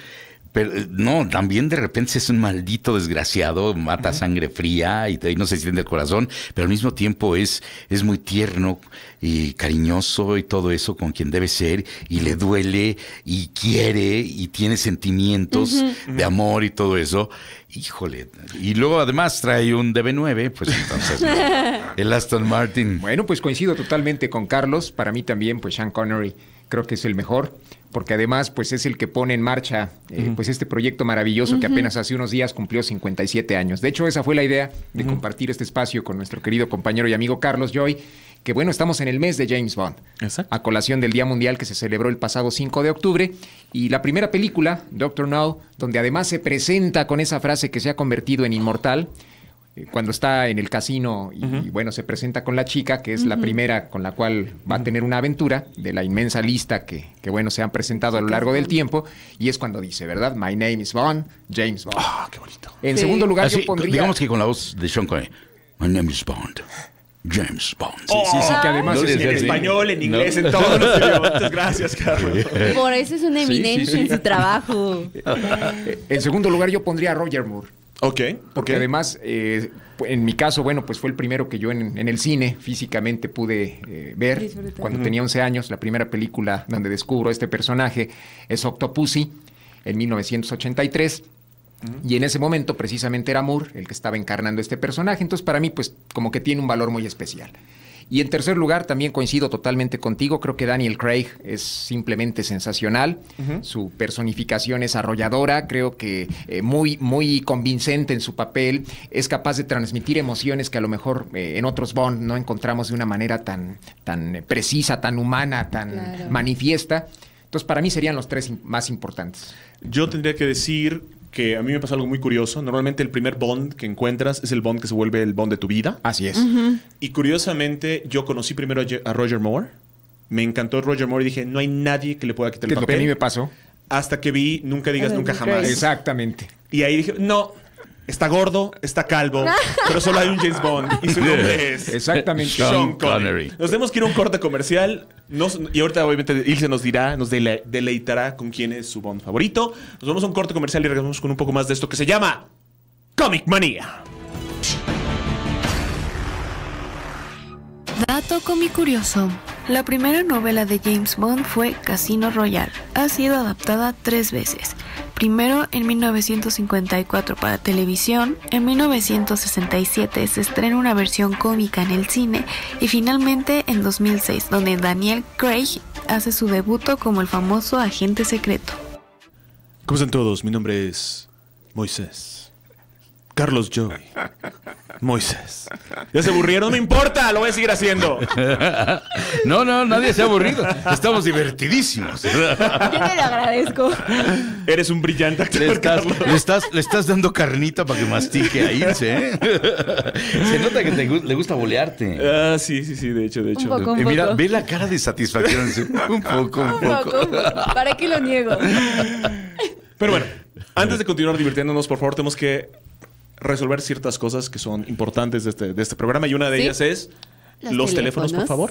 Pero eh, no, también de repente es un maldito desgraciado, mata sangre fría y, te- y no se siente el corazón, pero al mismo tiempo es, es muy tierno y cariñoso y todo eso con quien debe ser y le duele y quiere y tiene sentimientos de amor y todo eso. Híjole. Y luego además trae un DB9, pues entonces [LAUGHS] el Aston Martin. Bueno, pues coincido totalmente con Carlos. Para mí también, pues Sean Connery creo que es el mejor, porque además, pues es el que pone en marcha, eh, pues este proyecto maravilloso que apenas hace unos días cumplió 57 años. De hecho, esa fue la idea de compartir este espacio con nuestro querido compañero y amigo Carlos Joy, que bueno, estamos en el mes de James Bond. Exacto. A colación del Día Mundial que se celebró el pasado 5 de octubre. Y la primera película, Doctor No, donde además se presenta con esa frase que se ha convertido en inmortal, cuando está en el casino y, y, bueno, se presenta con la chica, que es la primera con la cual va a tener una aventura de la inmensa lista que, que, bueno, se han presentado a lo largo del tiempo. Y es cuando dice, ¿verdad? My name is Bond, James Bond. Ah, qué bonito. En Sí. segundo lugar, Así, yo pondría... digamos que con la voz de Sean Connery. My name is Bond. James Bond. Sí, sí, sí, que además No es- En español, en inglés, No. en [LAUGHS] todos los idiomas. Gracias, Carlos. Por eso es una Sí, sí, eminencia sí. en su trabajo. [LAUGHS] En segundo lugar, yo pondría a Roger Moore. Ok. Porque ok. además, eh, en mi caso, bueno, pues fue el primero que yo en, en el cine físicamente pude eh, ver. Disfrutar. Cuando tenía 11 años, la primera película donde descubro este personaje es Octopussy, en 1983. Y en ese momento precisamente era Moore el que estaba encarnando este personaje. Entonces para mí pues como que tiene un valor muy especial. Y en tercer lugar también coincido totalmente contigo. Creo que Daniel Craig es simplemente sensacional. Su personificación es arrolladora. Creo que eh, muy, muy convincente en su papel. Es capaz de transmitir emociones que a lo mejor eh, en otros Bond no encontramos de una manera tan, tan eh, precisa, tan humana, tan Claro. manifiesta. Entonces para mí serían los tres más importantes. Yo tendría que decir que a mí me pasó algo muy curioso. Normalmente el primer Bond que encuentras es el Bond que se vuelve el Bond de tu vida. Así es. Y curiosamente, yo conocí primero a, Roger Moore. Me encantó Roger Moore y dije, no hay nadie que le pueda quitar el es lo que a mí papel. me pasó. Hasta que vi Nunca digas nunca jamás. Exactamente. Y ahí dije, no, está gordo, está calvo, [LAUGHS] pero solo hay un James Bond. Y su nombre es Exactamente. Sean Connery. Connery. Nos tenemos que ir a un corte comercial. Nos- y ahorita, obviamente, Ilse nos dirá, nos dele- deleitará con quién es su Bond favorito. Nos vamos a un corte comercial y regresamos con un poco más de esto que se llama Comic Manía. Dato curioso. La primera novela de James Bond fue Casino Royale. Ha sido adaptada tres veces. Primero en 1954 para televisión, en 1967 se estrena una versión cómica en el cine y finalmente en 2006 donde Daniel Craig hace su debuto como el famoso agente secreto. ¿Cómo están todos? Mi nombre es Moisés. Carlos Joy. Moisés. ¿Ya se aburrieron? No me importa, lo voy a seguir haciendo. [LAUGHS] No, no, nadie se ha aburrido. Estamos divertidísimos. Yo te lo agradezco. Eres un brillante actor, Le estás, le, estás, le estás dando carnita para que mastique a irse, ¿eh? Se nota que te le gusta bolearte. Ah, sí, sí, sí, de hecho, de hecho. Un poco. Eh, mira, poco. ve la cara de satisfacción. Un poco, un Un poco. un poco. ¿Para qué lo niego? Pero bueno, antes de continuar divirtiéndonos, por favor, tenemos que resolver ciertas cosas que son importantes de este, de este programa y una de Sí. ellas es los, teléfonos, por favor.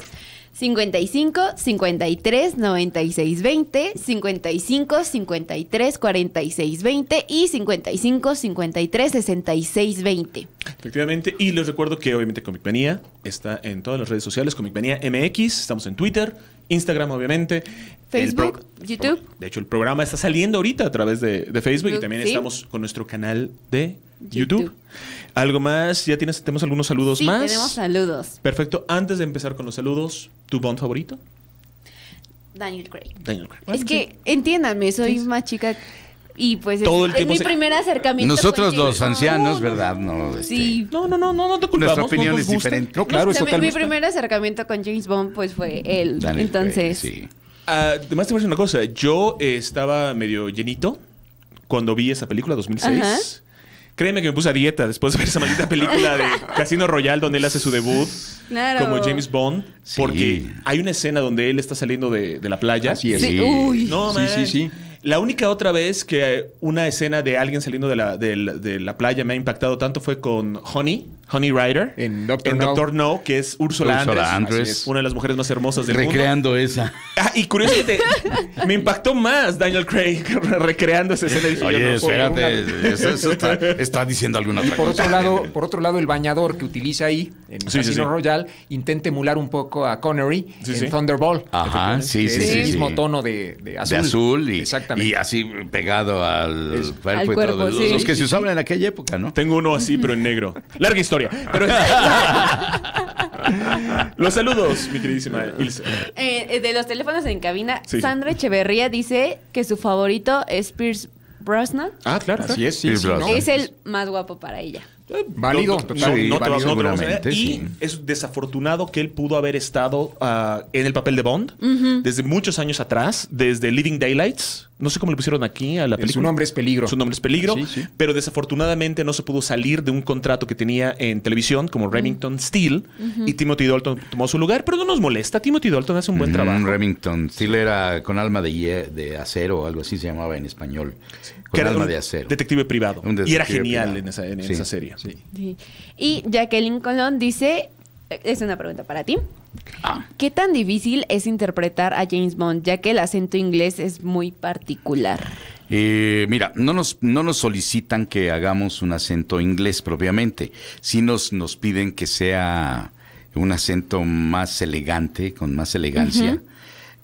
55 53 96 20, 55 53 46 20 y 55 53 66 20. Efectivamente. Y les recuerdo que obviamente Comic Manía está en todas las redes sociales. Comic Manía MX. Estamos en Twitter, Instagram, obviamente. Facebook, YouTube. De hecho, el programa está saliendo ahorita a través de, de Facebook y también estamos con nuestro canal de YouTube. YouTube. ¿Algo más? ¿Ya tienes, tenemos algunos saludos Sí, más? tenemos saludos. Perfecto. Antes de empezar con los saludos, ¿tu Bond favorito? Daniel Craig. Daniel Craig. es que, entiéndanme, soy más chica y pues es, Todo el es mi se- primer acercamiento. Nosotros los ancianos, Bond. ¿verdad? No, este, Sí. No, no, no, no, no te culpamos. Nuestra opinión no es gusta. diferente. No, claro, es mi- primer acercamiento con James Bond pues fue él. Daniel Entonces, Craig, sí. Ah, Además, te voy a decir una cosa. Yo eh, estaba medio llenito cuando vi esa película, 2006. Ajá. Créeme que me puse a dieta después de ver esa maldita película de [LAUGHS] Casino Royale donde él hace su debut Claro. como James Bond. Sí. Porque hay una escena donde él está saliendo de, de la playa. Así es. sí, Sí. uy. No, Sí, man. sí, sí. La única otra vez que una escena de alguien saliendo de la, de la- de la playa me ha impactado tanto fue con Honey, Honey Rider. En Doctor en No. Doctor No, que es Úrsula, Andress, Andress. Una de las mujeres más hermosas del mundo. Recreando esa. Ah, y curiosamente, [LAUGHS] me impactó más Daniel Craig [LAUGHS] recreando esa escena. Dije, yo Oye, no espérate. Eso, eso [LAUGHS] está, está diciendo alguna Y otra por cosa. otro lado, por otro lado, el bañador que utiliza ahí en Sí, Casino sí. Royale intenta emular un poco a Connery Sí, en sí. Thunderball. Ajá, sí, sí, es el mismo sí. tono de, de azul. De azul y, Exactamente. y así pegado al cuerpo, y todo. Los que se usaban en aquella época, ¿no? Tengo uno así, pero en negro. Larga historia. Pero [LAUGHS] Los saludos, mi queridísima Ilse. Eh, eh, de los teléfonos en cabina, Sí. Sandra Echeverría dice que su favorito es Pierce Brosnan. Ah, claro. Así es, sí. Es el más guapo para ella. Válido, No, no, válido. seguramente. Y sí. es desafortunado que él pudo haber estado ah, en el papel de Bond desde muchos años atrás, desde Living Daylights. No sé cómo le pusieron aquí a la película. Su nombre es Peligro. Su nombre es Peligro. Sí, sí. Pero desafortunadamente no se pudo salir de un contrato que tenía en televisión como Remington Steel. Y Timothy Dalton tomó su lugar. Pero no nos molesta. Timothy Dalton hace un buen Mm, trabajo. Remington. Steel era con alma de, de acero o algo así se llamaba en español. Con que era alma un de acero. detective privado. Un y era genial privado. en esa, en Sí. esa serie. Sí. Y Jacqueline Colón dice Es una pregunta para ti. Ah. ¿Qué tan difícil es interpretar a James Bond, ya que el acento inglés es muy particular? Eh, mira, no nos, no nos solicitan que hagamos un acento inglés propiamente. Sí nos, nos piden que sea un acento más elegante, con más elegancia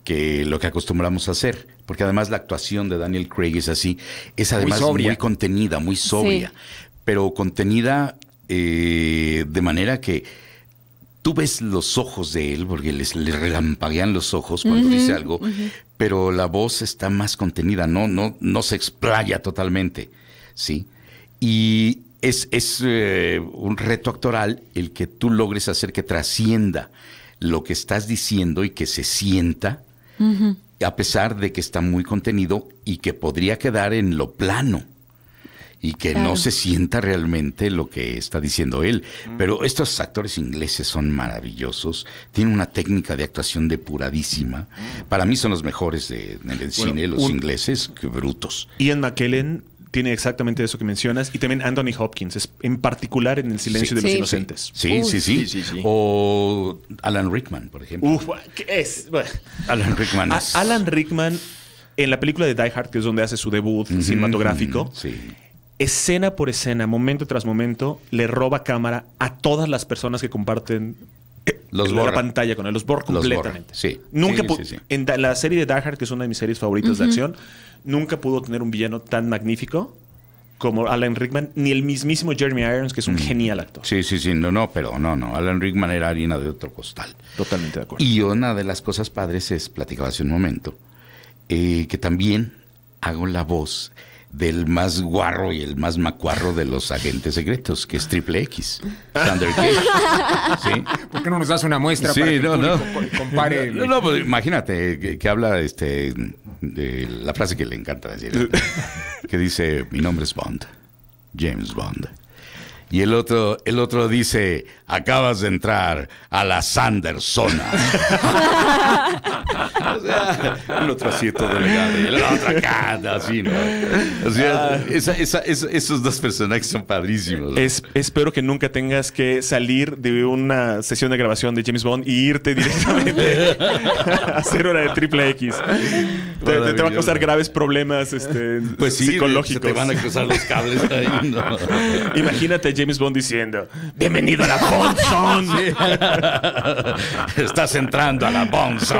que lo que acostumbramos a hacer. Porque además la actuación de Daniel Craig es así. Es además muy, contenida, muy sobria. Sí. Pero contenida eh, de manera que tú ves los ojos de él, porque les, le relampaguean los ojos cuando dice algo, pero la voz está más contenida, no, no, no se explaya totalmente, ¿sí? Y es, es eh, un reto actoral el que tú logres hacer que trascienda lo que estás diciendo y que se sienta, a pesar de que está muy contenido y que podría quedar en lo plano y que Claro. no se sienta realmente lo que está diciendo él. Pero estos actores ingleses son maravillosos, tienen una técnica de actuación depuradísima. Para mí son los mejores de, en el cine, los un- ingleses, que brutos. Ian McKellen tiene exactamente eso que mencionas y también Anthony Hopkins, es- en particular en El silencio Sí. de los Sí. inocentes. Sí, Uy. sí, sí, Sí, sí, sí. O Alan Rickman, por ejemplo. Uf, ¿qué es? Bueno. Alan Rickman A- es- Alan Rickman, en la película de Die Hard, que es donde hace su debut cinematográfico, Sí. escena por escena, momento tras momento, le roba cámara a todas las personas que comparten Los la pantalla con él. Los borra Los completamente. sí. Nunca Sí, sí, sí. En la serie de Die Hard, que es una de mis series favoritas de acción, nunca pudo tener un villano tan magnífico como Alan Rickman, ni el mismísimo Jeremy Irons, que es un genial actor. Mm. Sí, sí, sí, no, no, pero no, no. Alan Rickman era harina de otro costal. Totalmente de acuerdo. Y una de las cosas padres es, platicaba hace un momento, eh, que también hago la voz del más guarro y el más macuarro de los agentes secretos, que es Triple X. [LAUGHS] ¿Sí? ¿Por qué no nos das una muestra Sí, para que no, no. compare? No, no, pues imagínate que, que habla este de la frase que le encanta decir, [LAUGHS] que dice, mi nombre es Bond, James Bond. Y el otro, el otro dice, acabas de entrar a la Sandersona. [LAUGHS] o sea, el otro así todo elegante, y el otro acá, así, ¿no? O sea, esa- esa- esa- esos dos personajes son padrísimos. Es- espero que nunca tengas que salir de una sesión de grabación de James Bond y irte directamente [LAUGHS] a hacer una de triple X. Te, te- te va a causar graves problemas este, pues sí, psicológicos. se te van a cruzar los cables ahí, ¿no? [LAUGHS] Imagínate a James Bond diciendo: Bienvenido a la Bond Zone". [LAUGHS] Estás entrando a la Bonson.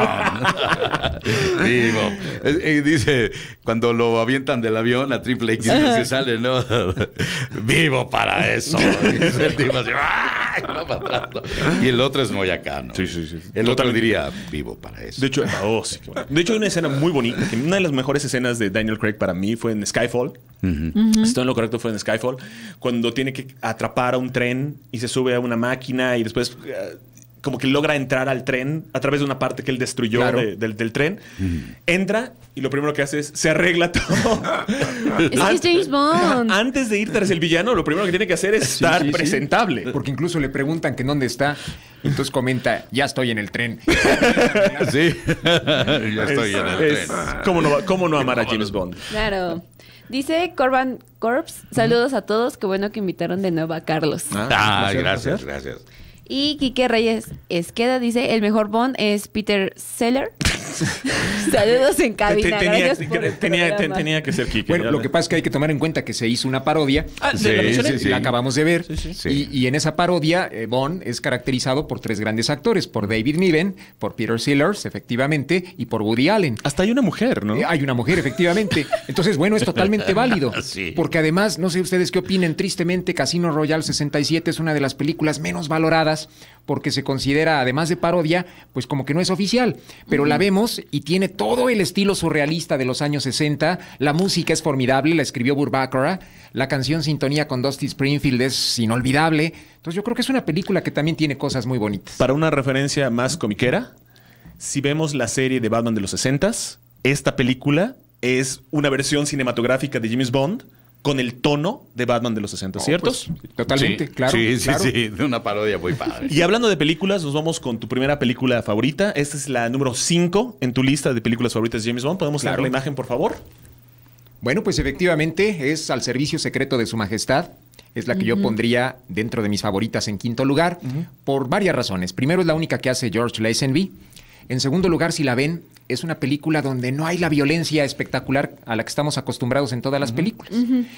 Digo, eh, dice, cuando lo avientan del avión a Triple X, se sale, ¿no? [LAUGHS] Vivo para eso. Dice el tipo así, ¡ay! Va para atrás, ¿no? Y el otro es muy acá, ¿no? Sí, sí, sí. El otro Totalmente. diría, vivo para eso. De hecho, [LAUGHS] oh, sí, qué bueno. de hecho, hay una escena muy bonita. Que una de las mejores escenas de Daniel Craig para mí fue en Skyfall. Estoy en lo correcto, fue en Skyfall. Cuando tiene que atrapar a un tren y se sube a una máquina y después. eh, como que logra entrar al tren a través de una parte que él destruyó Claro. de- del, del tren. Entra y lo primero que hace es se arregla todo. [LAUGHS] Es que es James Bond. Antes de ir tras el villano, lo primero que tiene que hacer es estar sí, sí. presentable. Porque incluso le preguntan que en dónde está. y Entonces comenta, ya estoy en el tren. [LAUGHS] Sí, [LAUGHS] ya estoy en el Es- tren. ¿cómo, no, ¿Cómo no amar a James Bond? Claro. Dice Corban Corps, saludos a todos, qué bueno que invitaron de nuevo a Carlos. Ah, placer, gracias, placer. gracias. Y Quique Reyes Esqueda dice, el mejor Bond es Peter Seller. [LAUGHS] saludos en cabina, Te- tenía, que ser Kike. Bueno, lo que pasa es que hay que tomar en cuenta que se hizo una parodia. Ah, Sí, sí, sí. La acabamos de ver. sí. Y, y en esa parodia, eh, Bond es caracterizado por tres grandes actores: por David Niven, por Peter Sellers, efectivamente, y por Woody Allen. Hasta hay una mujer, ¿no? Eh, hay una mujer, efectivamente. Entonces, bueno, es totalmente [LAUGHS] válido. Sí. Porque además, no sé ustedes qué opinen, tristemente, Casino Royale 67 es una de las películas menos valoradas porque se considera, además de parodia, pues como que no es oficial. Pero la vemos y tiene todo el estilo surrealista de los años 60. La música es formidable, la escribió Burbacora. La canción Sintonía con Dusty Springfield es inolvidable. Entonces, yo creo que es una película que también tiene cosas muy bonitas. Para una referencia más comiquera, si vemos la serie de Batman de los 60s, esta película es una versión cinematográfica de James Bond con el tono de Batman de los 60, ¿cierto? Pues, totalmente, Sí, claro. Sí, sí, claro. sí, de una parodia muy padre. Y hablando de películas, nos vamos con tu primera película favorita. Esta es la número 5 en tu lista de películas favoritas de James Bond. ¿Podemos Claro. la imagen, por favor? Bueno, pues efectivamente es al servicio secreto de su majestad. Es la que yo pondría dentro de mis favoritas en quinto lugar, por varias razones. Primero, es la única que hace George Lazenby. En segundo lugar, si la ven, es una película donde no hay la violencia espectacular a la que estamos acostumbrados en todas las películas.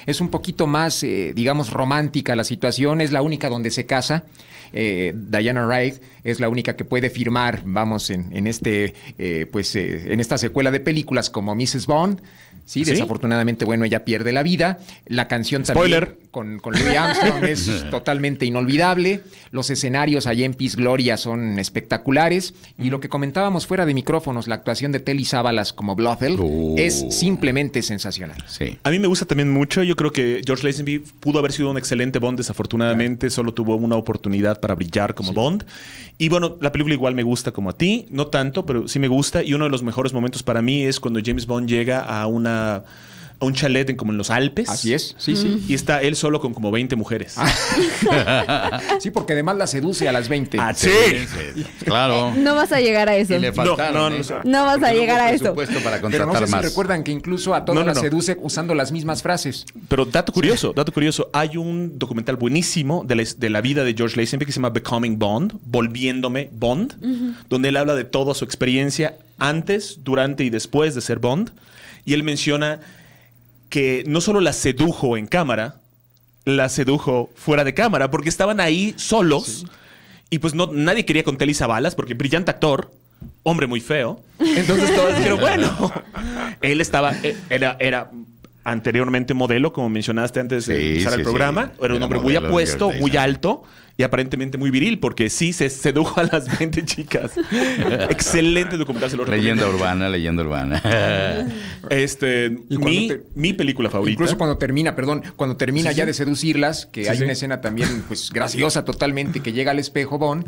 Es un poquito más, eh, digamos, romántica la situación, es la única donde se casa. Eh, Diana Wright es la única que puede firmar, vamos, en, en este, eh, pues, eh, en esta secuela de películas como Mrs. Bond. Sí, ¿Sí? desafortunadamente, bueno, ella pierde la vida. La canción Spoiler. también con, con Louis Armstrong es [LAUGHS] totalmente inolvidable. Los escenarios allá en Peace Gloria son espectaculares. Y lo que comentábamos fuera de micrófonos, la actuación de Telly Sábalas como Blofeld Oh. es simplemente sensacional. Sí. A mí me gusta también mucho. Yo creo que George Lazenby pudo haber sido un excelente Bond. Desafortunadamente, solo tuvo una oportunidad para brillar como Bond. Y bueno, la película igual me gusta como a ti. No tanto, pero sí me gusta. Y uno de los mejores momentos para mí es cuando James Bond llega a una a un chalet en, como en los Alpes. Así es, sí, sí. Y está él solo con como 20 mujeres. [LAUGHS] Sí, porque además la seduce a las 20. Ah, sí. sí, Claro. [LAUGHS] No vas a llegar a eso. Y le faltaron, No, no, ¿eh? no. No vas a llegar a eso. para Pero no contratar sé si más. recuerdan que incluso a todas No, no, las no. seduce usando las mismas frases. Pero dato curioso, dato curioso, hay un documental buenísimo de la, de la vida de George Lazenby que se llama Becoming Bond, Volviéndome Bond, donde él habla de toda su experiencia antes, durante y después de ser Bond. Y él menciona que no solo la sedujo en cámara, la sedujo fuera de cámara, porque estaban ahí solos y pues no, nadie quería con Telly Savalas, porque brillante actor, hombre muy feo. Entonces todos dijeron, [LAUGHS] bueno, él estaba, eh, era, era anteriormente modelo, como mencionaste antes de Sí, empezar sí, el programa. sí. Era un hombre muy apuesto, muy alto y aparentemente muy viril, porque sí se sedujo a las [LAUGHS] 20 chicas. [LAUGHS] Excelente documental, se lo. Leyenda urbana, leyenda urbana. [LAUGHS] Este, mi, te- mi película favorita. Incluso cuando termina, perdón, cuando termina Sí, ya sí. de seducirlas, que Sí, hay sí. una escena también pues graciosa totalmente que llega al espejo Bond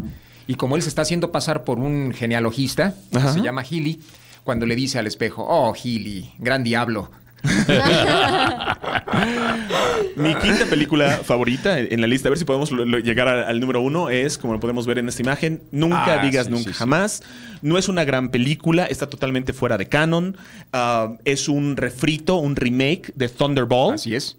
y como él se está haciendo pasar por un genealogista, que se llama Healy, cuando le dice al espejo, "Oh, Healy, gran diablo." [LAUGHS] Mi quinta película favorita en la lista, a ver si podemos lo- lo- llegar a- al número uno, es, como lo podemos ver en esta imagen, Nunca Ah, digas sí, nunca sí, sí. jamás. No es una gran película, está totalmente fuera de canon. Ah, es un refrito, un remake de Thunderball. Así es.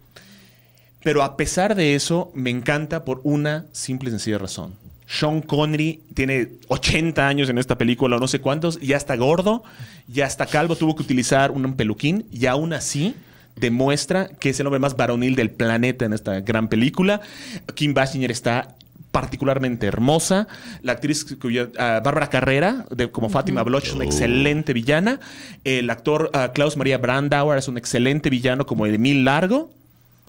Pero a pesar de eso, me encanta por una simple y sencilla razón. Sean Connery tiene 80 años en esta película, o no sé cuántos, ya está gordo, ya está calvo, tuvo que utilizar un peluquín y aún así demuestra que es el hombre más varonil del planeta en esta gran película. Kim Basinger está particularmente hermosa. La actriz cuya, ah, Bárbara Carrera, de, como Fátima Bloch, es una excelente villana. El actor ah, Klaus Maria Brandauer es un excelente villano como Emil Largo.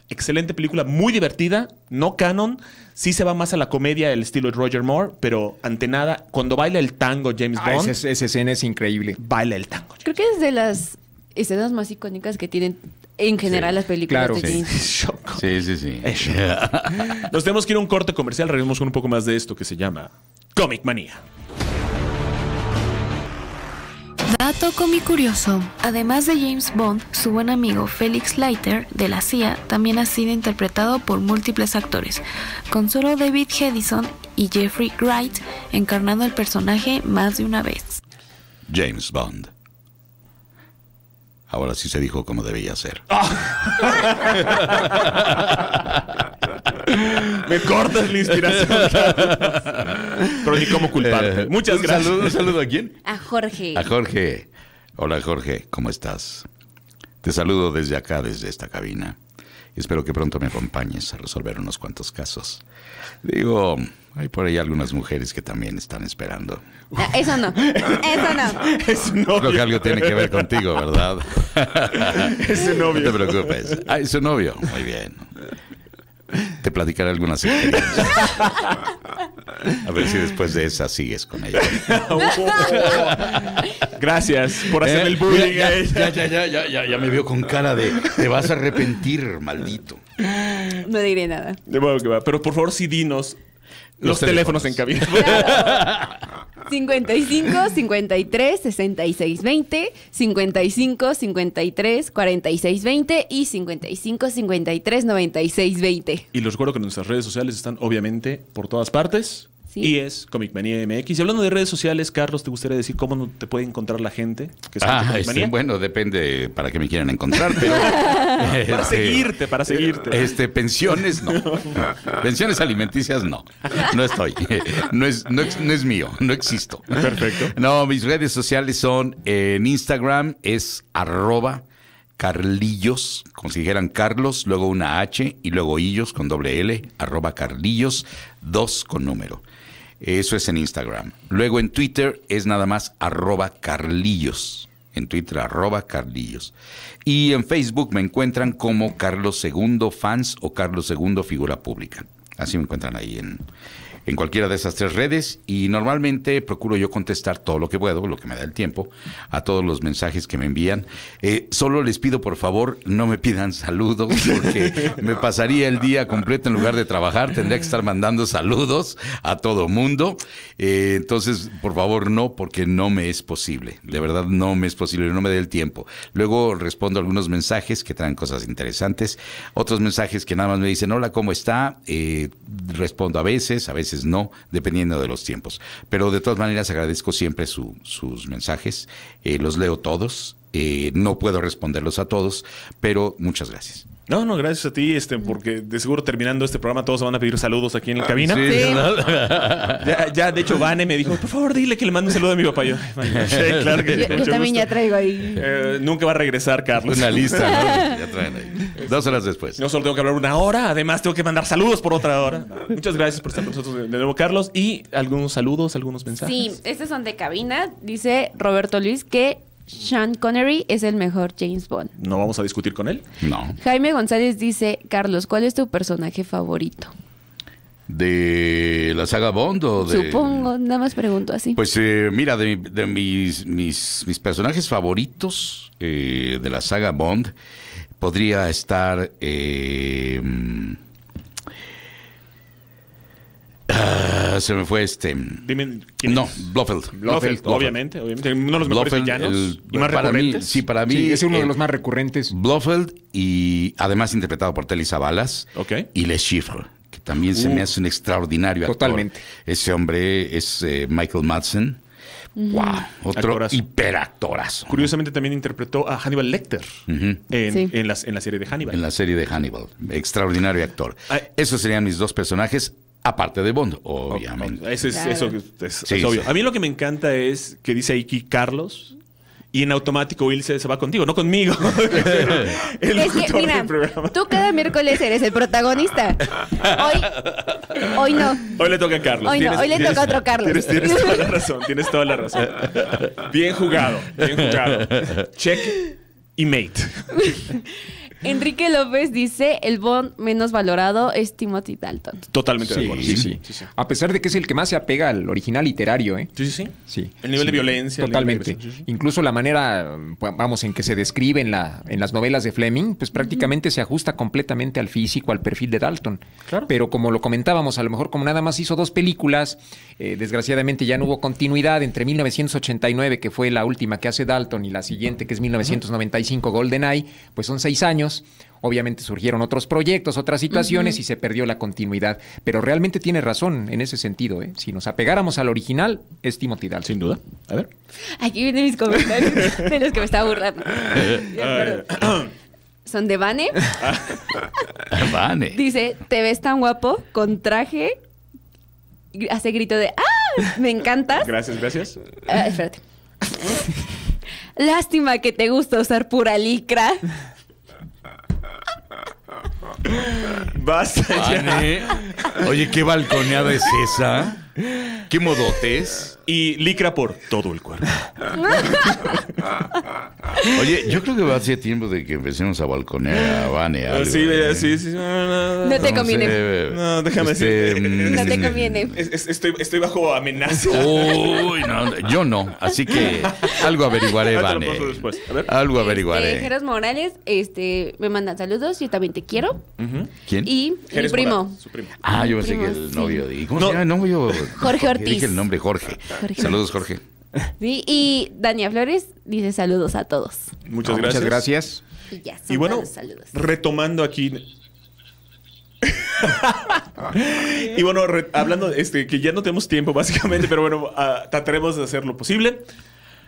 Excelente película, muy divertida, no canon. Sí se va más a la comedia, el estilo de Roger Moore, pero ante nada, cuando baila el tango James Ah, Bond, esa, esa escena es increíble. baila el tango. Creo que es de las escenas más icónicas que tienen en general Sí, las películas claro, de sí. James. [LAUGHS] Sí, sí, sí. [LAUGHS] Nos tenemos que ir a un corte comercial, regresamos con un poco más de esto que se llama Comic Manía. Dato curioso. Además de James Bond, su buen amigo Felix Leiter de la CIA también ha sido interpretado por múltiples actores, con solo David Hedison y Jeffrey Wright encarnando el personaje más de una vez. James Bond. Ahora sí se dijo como debía ser. [LAUGHS] Me cortas la inspiración. Pero ni cómo culparte. Eh, Muchas un gracias. Saludo, un saludo a quién? A Jorge. A Jorge. Hola Jorge, ¿cómo estás? Te saludo desde acá, desde esta cabina. Espero que pronto me acompañes a resolver unos cuantos casos. Digo, hay por ahí algunas mujeres que también están esperando. Ah, Eso no. Eso no. [LAUGHS] Es su novio. Creo que algo tiene que ver contigo, ¿verdad? [LAUGHS] Es su novio. No te preocupes. Ah, es su novio. Muy bien. Te platicaré algunas experiencias. A ver si después de esa sigues con ella. Gracias por hacer Eh, el bullying mira, a ya, ya, ya, ya, ya, ya me veo con cara de te vas a arrepentir, maldito. No diré nada. De modo que va. Pero por favor, sí dinos los, Los teléfonos. teléfonos. en cabina. 55 53 66 20, 55 53 46 20 y 55 53 96 20. y los recuerdo que nuestras redes sociales están obviamente por todas partes. Sí. Y es Comic Manía MX. Y hablando de redes sociales, Carlos, ¿te gustaría decir cómo no te puede encontrar la gente? Que Ah, este, bueno, depende para qué me quieran encontrar, pero... [LAUGHS] Para este, seguirte, para seguirte. Este, pensiones no. Pensiones alimenticias no. No estoy. No es, no, es- no es mío. No existo. Perfecto. No, mis redes sociales son en Instagram es arroba carlillos, como si dijeran Carlos, luego una H y luego illos con doble L, arroba carlillos, dos con número. Eso es en Instagram. Luego en Twitter es nada más arroba carlillos. En Twitter arroba carlillos. Y en Facebook me encuentran como Carlos II Fans o Carlos II Figura Pública. Así me encuentran ahí en, en cualquiera de esas tres redes y normalmente procuro yo contestar todo lo que puedo, lo que me da el tiempo, a todos los mensajes que me envían. Eh, solo les pido por favor no me pidan [LAUGHS] saludos porque me pasaría el día completo en lugar de trabajar, tendría que estar mandando saludos a todo mundo. Eh, entonces, por favor no, porque no me es posible, de verdad no me es posible, no me dé el tiempo. Luego respondo algunos mensajes que traen cosas interesantes, otros mensajes que nada más me dicen, hola, ¿cómo está? Eh, respondo a veces, a veces no, dependiendo de los tiempos. Pero de todas maneras agradezco siempre su- sus mensajes, eh, los leo todos, eh, no puedo responderlos a todos, pero muchas gracias. No, no, gracias a ti, este, porque de seguro terminando este programa todos se van a pedir saludos aquí en la cabina. Sí. [LAUGHS] Ya, ya, de hecho, Vane me dijo, por favor, dile que le mande un saludo a mi papá. Yo, [LAUGHS] sí, claro que Yo, también ya traigo ahí. Eh, nunca va a regresar, Carlos. Una lista, ¿no? [LAUGHS] Ya traen ahí. Dos horas después. No solo tengo que hablar una hora, además tengo que mandar saludos por otra hora. Muchas gracias por estar con nosotros de nuevo, Carlos. Y algunos saludos, algunos mensajes. Sí, estos son de cabina. Dice Roberto Luis que Sean Connery es el mejor James Bond. No vamos a discutir con él. No. Jaime González dice, Carlos, ¿cuál es tu personaje favorito? ¿De la saga Bond o de...? Supongo, nada más pregunto así. Pues eh, mira, de, de mis, mis, mis personajes favoritos eh, de la saga Bond podría estar... eh, ah, se me fue este... Dime quién No, es. Blofeld. Blofeld, Blofeld. obviamente, obviamente. Uno de los mejores Blofeld, villanos el- y más para mí, sí, para mí... Sí, es uno de eh, los más recurrentes. Blofeld y además interpretado por Telly Savalas. Ok. Y Le Chiffre, que también se me hace un extraordinario actor. Totalmente. Ese hombre es eh, Michael Madsen. Wow, otro Actorazo. hiperactorazo. Curiosamente también interpretó a Hannibal Lecter en, Sí. en las- en la serie de Hannibal. En la serie de Hannibal. Extraordinario actor. Ay. Esos serían mis dos personajes, aparte de Bond, obviamente. Ese es, Claro. eso es, es- Sí, es obvio. sí. A mí lo que me encanta es que dice aquí Carlos y en automático Will se, se va contigo, no conmigo. [LAUGHS] el es que, locutor mira, del programa. tú cada miércoles eres el protagonista. Hoy, hoy no. Hoy le toca a Carlos. Hoy no, hoy le toca a otro Carlos. Tienes, tienes toda la razón, tienes toda la razón. Bien jugado, bien jugado. Check y mate. [LAUGHS] Enrique López dice, el Bond menos valorado es Timothy Dalton. Totalmente de acuerdo. sí, sí. sí, sí. A pesar de que es el que más se apega al original literario, ¿eh? Sí, sí, sí. Sí. El nivel de violencia. de Totalmente. sí, sí. Incluso la manera, pues, vamos, en que se describe en, la, en las novelas de Fleming, pues prácticamente se ajusta completamente al físico, al perfil de Dalton. Claro. Pero como lo comentábamos, a lo mejor como nada más hizo dos películas, eh, desgraciadamente ya no hubo continuidad entre 1989, que fue la última que hace Dalton, y la siguiente, que es 1995, GoldenEye, pues son seis años. Obviamente surgieron otros proyectos, otras situaciones y se perdió la continuidad. Pero realmente tiene razón en ese sentido. ¿eh? Si nos apegáramos al original, es Timothy Dalton. Sin duda. A ver. Aquí vienen mis comentarios [LAUGHS] de los que me estaba burlando. Perdón. Son de Vane. [LAUGHS] Vane. Dice, te ves tan guapo con traje. Hace grito de ¡Ah! Me encantas. Gracias, gracias. Ah, espérate. [LAUGHS] Lástima que te gusta usar pura licra. [LAUGHS] Basta ya. Oye, qué balconeada es esa. ¿Qué modotes? Y licra por todo el cuerpo. [LAUGHS] Oye, yo creo que va a ser tiempo de que empecemos a balconear a Vane. algo, sí, ¿eh? sí, sí. No, No te No conviene. sé, No, déjame este, decirte. mm, No te conviene. Es- es- estoy, estoy bajo amenaza. Uy, no, yo no. Así que algo averiguaré, Vane. Algo Este, averiguaré. Jeros Morales este, me mandan saludos. Yo también te quiero. ¿Quién? Y mi Jerez primo. Morales, su primo. Ah, yo pensé que el sí. novio de... ¿Cómo No. se llama el novio? Jorge Ortiz. Dije el nombre, Jorge. Jorge. Saludos, Jorge. Sí, y Dania Flores dice saludos a todos. Muchas No, gracias. Muchas gracias. Y ya, Y bueno, saludos. retomando aquí. [LAUGHS] Y bueno, re- hablando de este, que ya no tenemos tiempo básicamente, pero bueno, ah, trataremos de hacer lo posible.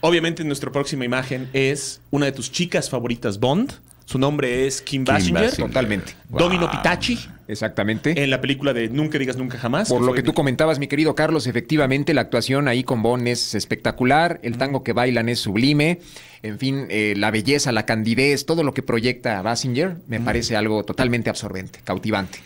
Obviamente nuestra próxima imagen es una de tus chicas favoritas Bond. Su nombre es Kim, Kim Basinger. Basinger. Totalmente. Domino Pitachi. Exactamente. En la película de Nunca digas nunca jamás. Por lo que tú comentabas, mi querido Carlos, efectivamente la actuación ahí con Bond es espectacular, el tango que bailan es sublime, en fin, eh, la belleza, la candidez, todo lo que proyecta Basinger me parece algo totalmente absorbente, cautivante.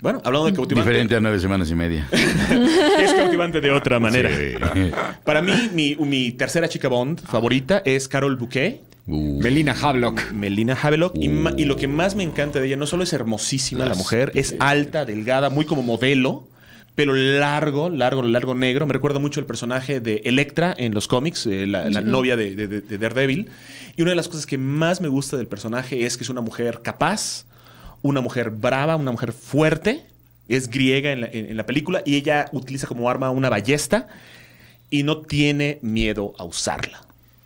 Bueno, hablando de cautivante. Diferente a nueve semanas y media. [LAUGHS] Es cautivante de otra manera. Sí. Para mí, mi, mi tercera chica Bond favorita es Carol Bouquet. Uh, Melina Havelock. Melina Havelock. Y, lo que más me encanta de ella, no solo es hermosísima la mujer, es alta, delgada, muy como modelo, pelo largo, largo, largo negro. Me recuerda mucho el personaje de Electra en los cómics, eh, la, la novia de, de- de Daredevil. Y una de las cosas que más me gusta del personaje es que es una mujer capaz, una mujer brava, una mujer fuerte. Es griega en la, en- en la película y ella utiliza como arma una ballesta y no tiene miedo a usarla.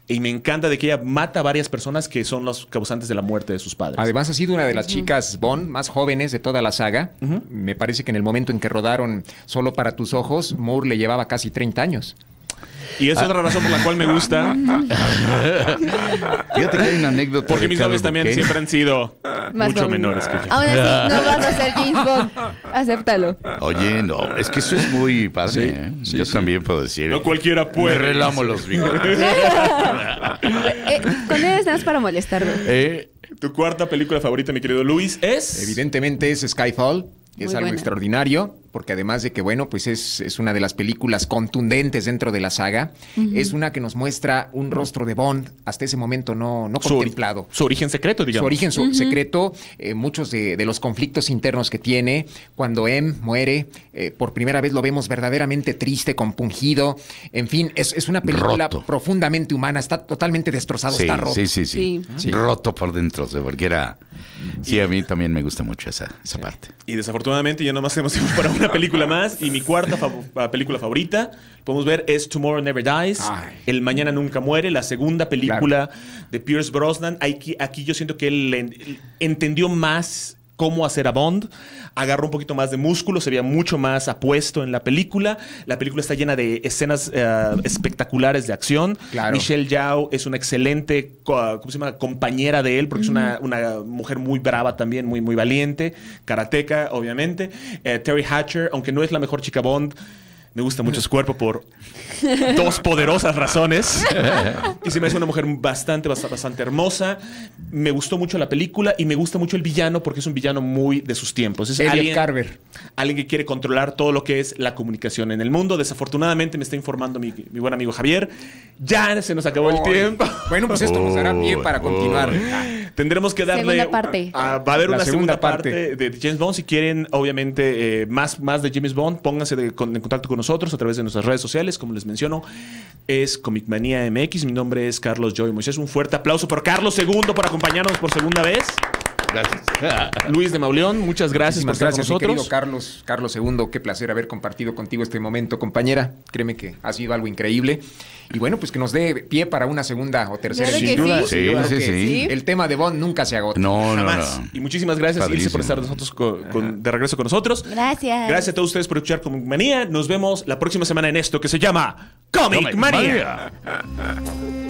Y me encanta de que ella mata a varias personas que son los causantes de la muerte de sus padres. Además ha sido una de las chicas Bond más jóvenes de toda la saga. Me parece que en el momento en que rodaron Solo para tus ojos, Moore le llevaba casi 30 años. Y es otra razón por la cual me gusta, [LAUGHS] Fíjate que hay una anécdota. porque mis novios también siempre han sido Más mucho menores que yo. Aún así, no vas a ser James Bond. [LAUGHS] Acéptalo. Oye, no, es que eso es muy padre. Sí, ¿eh? sí, Yo sí. también puedo decir. No cualquiera Me puede. relamo los [LAUGHS] bigotes. Eh, con él es nada más para molestarlo. Eh, Tu cuarta película favorita, mi querido Luis, es... Evidentemente es Skyfall. Es Muy algo buena. extraordinario, porque además de que, bueno, pues es, es una de las películas contundentes dentro de la saga. Es una que nos muestra un rostro de Bond hasta ese momento no, no su, ori- contemplado. su origen secreto, digamos. Su origen su- secreto, eh, muchos de, de los conflictos internos que tiene. Cuando M muere, eh, por primera vez lo vemos verdaderamente triste, compungido. En fin, es, es una película Roto. profundamente humana. Está totalmente destrozado, sí, está roto. sí, sí, sí, Sí. Roto por dentro, o sea, porque era. Sí, a mí también me gusta mucho esa, esa parte. Y desafortunadamente ya nomás tenemos tiempo para una película más. Y mi cuarta película favorita, podemos ver, es Tomorrow Never Dies. Ay. El Mañana Nunca Muere, la segunda película de Pierce Brosnan. Aquí, aquí yo siento que él en- entendió más cómo hacer a Bond. Agarró un poquito más de músculo, se veía mucho más apuesto en la película. La película está llena de escenas eh, espectaculares de acción. Claro. Michelle Yao es una excelente co- ¿cómo se llama? compañera de él, porque es una, una mujer muy brava también, muy, muy valiente, karateca, obviamente. Eh, Terry Hatcher, aunque no es la mejor chica Bond, me gusta mucho su cuerpo por dos poderosas razones. y se me hace una mujer bastante, bastante, bastante hermosa. Me gustó mucho la película y me gusta mucho el villano porque es un villano muy de sus tiempos. Es Elliot alguien, Carver. alguien que quiere controlar todo lo que es la comunicación en el mundo. Desafortunadamente me está informando mi, mi buen amigo Javier. Ya se nos acabó el tiempo. Bueno, pues esto nos dará pie para continuar. Tendremos que darle. Segunda parte. Va a haber La una segunda, segunda parte. parte. de James Bond. Si quieren, obviamente, eh, más, más de James Bond, pónganse de- con- en contacto con nosotros a través de nuestras redes sociales. Como les menciono, es Comic Manía MX. Mi nombre es Carlos Joy Moisés. Un fuerte aplauso por Carlos II por acompañarnos por segunda vez. Gracias. [LAUGHS] Luis de Mauleón, muchas gracias por Muchísimas estar gracias, con mi querido nosotros. Carlos. Carlos II, qué placer haber compartido contigo este momento, compañera. Créeme que ha sido algo increíble. Y bueno, pues que nos dé pie para una segunda o tercera Claro que edición. sí. Sí, sí. El tema de Bond nunca se agota. No, no, Jamás. no. Y muchísimas gracias, Ilse, por Padrísimo. estar nosotros con- con- de regreso con nosotros. Gracias. Gracias a todos ustedes por escuchar Comic Manía. Nos vemos la próxima semana en esto que se llama Comic, Comic Manía. Manía.